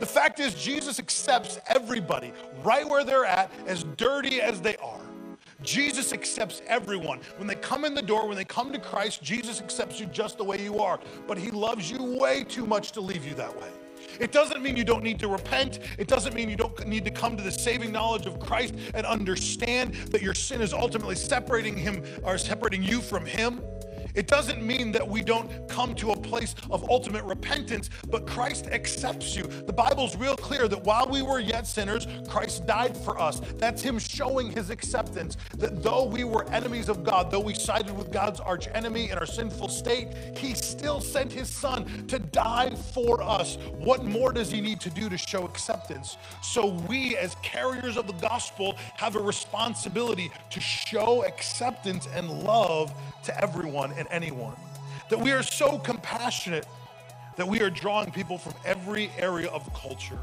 The fact is, Jesus accepts everybody right where they're at, as dirty as they are. Jesus accepts everyone. When they come in the door, when they come to Christ, Jesus accepts you just the way you are. But He loves you way too much to leave you that way. It doesn't mean you don't need to repent. It doesn't mean you don't need to come to the saving knowledge of Christ and understand that your sin is ultimately separating him or separating you from him. It doesn't mean that we don't come to a place of ultimate repentance, but Christ accepts you. The Bible's real clear that while we were yet sinners, Christ died for us. That's Him showing His acceptance that though we were enemies of God, though we sided with God's arch enemy in our sinful state, He still sent His Son to die for us. What more does He need to do to show acceptance? So we, as carriers of the gospel, have a responsibility to show acceptance and love to everyone anyone. That we are so compassionate that we are drawing people from every area of culture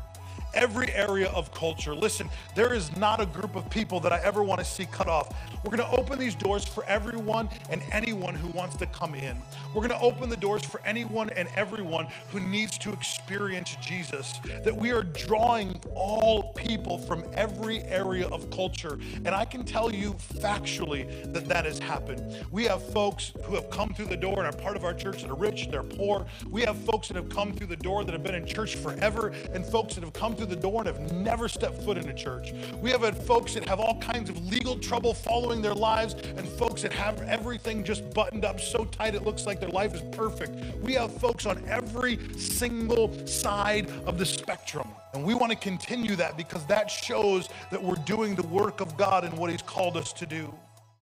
every area of culture. Listen, there is not a group of people that I ever want to see cut off. We're going to open these doors for everyone and anyone who wants to come in. We're going to open the doors for anyone and everyone who needs to experience Jesus. That we are drawing all people from every area of culture. And I can tell you factually that that has happened. We have folks who have come through the door and are part of our church that are rich, they're poor. We have folks that have come through the door that have been in church forever, and folks that have come through the door and have never stepped foot in a church. We have had folks that have all kinds of legal trouble following their lives, and folks that have everything just buttoned up so tight it looks like their life is perfect. We have folks on every single side of the spectrum. And we want to continue that because that shows that we're doing the work of God and what He's called us to do.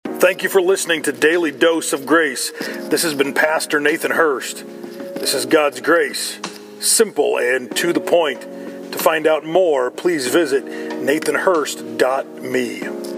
Thank you for listening to Daily Dose of Grace. This has been Pastor Nathan Hurst. This is God's grace, simple and to the point. To find out more, please visit nathanhurst.me.